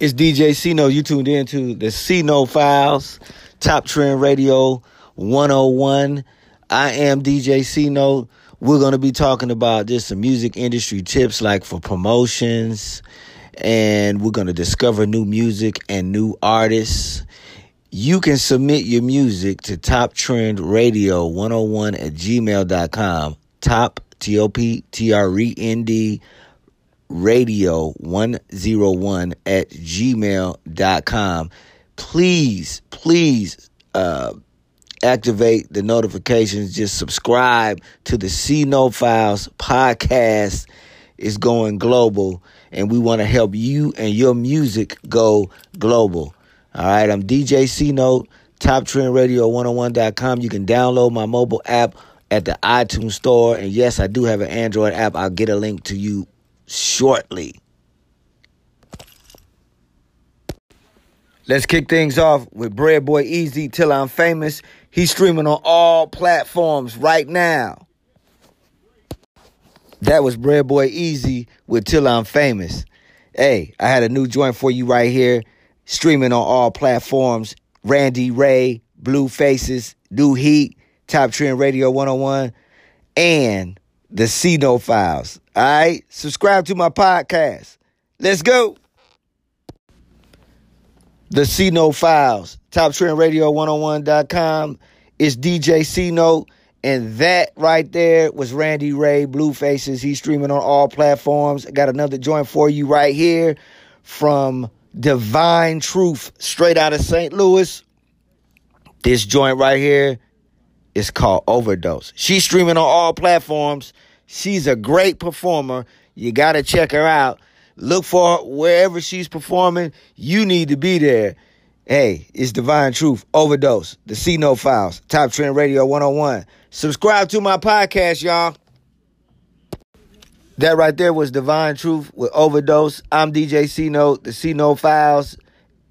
It's DJ Cino. You tuned in to the Cino Files, Top Trend Radio 101. I am DJ Cino. We're going to be talking about just some music industry tips like for promotions, and we're going to discover new music and new artists. You can submit your music to Top Trend Radio 101 at gmail.com. Top, T O P T R E N D radio 101 at gmail.com. Please, please uh, activate the notifications. Just subscribe to the Cino Files podcast. It's going global, and we want to help you and your music go global. All right, I'm DJ Cino, Top Trend Radio 101.com. You can download my mobile app at the iTunes Store. And yes, I do have an Android app. I'll get a link to you shortly. Let's kick things off with Bread Boy Easy Till I'm Famous. He's streaming on all platforms right now. That was Bread Boy Easy with Till I'm Famous. Hey, I had a new joint for you right here, streaming on all platforms. Randy Ray, Blue Faces, New Heat, Top Trend Radio 101, and the Cino Files. All right, subscribe to my podcast. Let's go. The Cino Files, Top Trend Radio 101.com. It's DJ Cino, and that right there was Randy Ray, Blue Faces. He's streaming on all platforms. I got another joint for you right here from Divine Truth, straight out of St. Louis. This joint right here is called Overdose. She's streaming on all platforms. She's a great performer. You got to check her out. Look for her wherever she's performing. You need to be there. Hey, it's Divine Truth, Overdose, the Cino Files, Top Trend Radio 101. Subscribe to my podcast, y'all. That right there was Divine Truth with Overdose. I'm DJ Cino, the Cino Files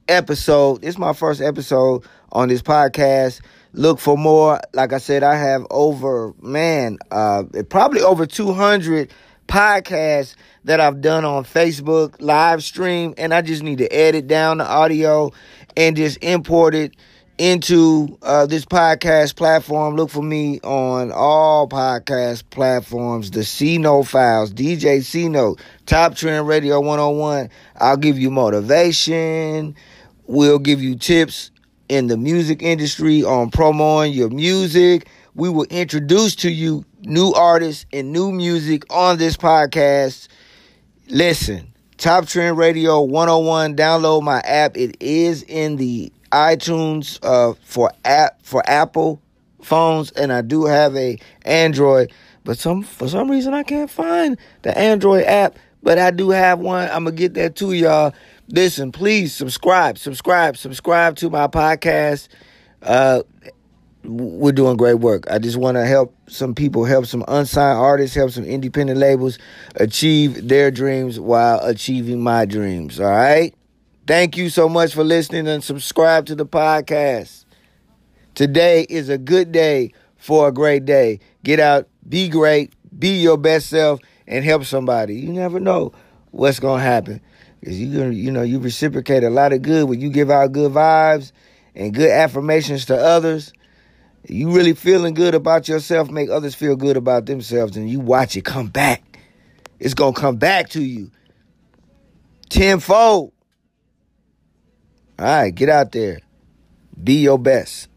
episode. This is my first episode on this podcast. Look for more. Like I said, I have over, man, uh, probably over 200 podcasts that I've done on Facebook, live stream, and I just need to edit down the audio and just import it into uh, this podcast platform. Look for me on all podcast platforms. The Cino Files, DJ Cino, Top Trend Radio 101. I'll give you motivation. We'll give you tips in the music industry on promoting your music. We will introduce to you new artists and new music on this podcast. Listen, Top Trend Radio 101, download my app. It is in the iTunes uh, for app for Apple phones, and I do have a Android. But some for some reason I can't find the Android app. But I do have one. I'm gonna get that to y'all. Listen, please subscribe, subscribe, subscribe to my podcast. Uh, we're doing great work. I just want to help some people, help some unsigned artists, help some independent labels achieve their dreams while achieving my dreams. All right. Thank you so much for listening and subscribe to the podcast. Today is a good day for a great day. Get out, be great, be your best self, and help somebody. You never know what's gonna happen. Cause you gonna, you know, you reciprocate a lot of good when you give out good vibes and good affirmations to others. You really feeling good about yourself, make others feel good about themselves, and you watch it come back. It's gonna come back to you tenfold. All right, get out there. Be your best.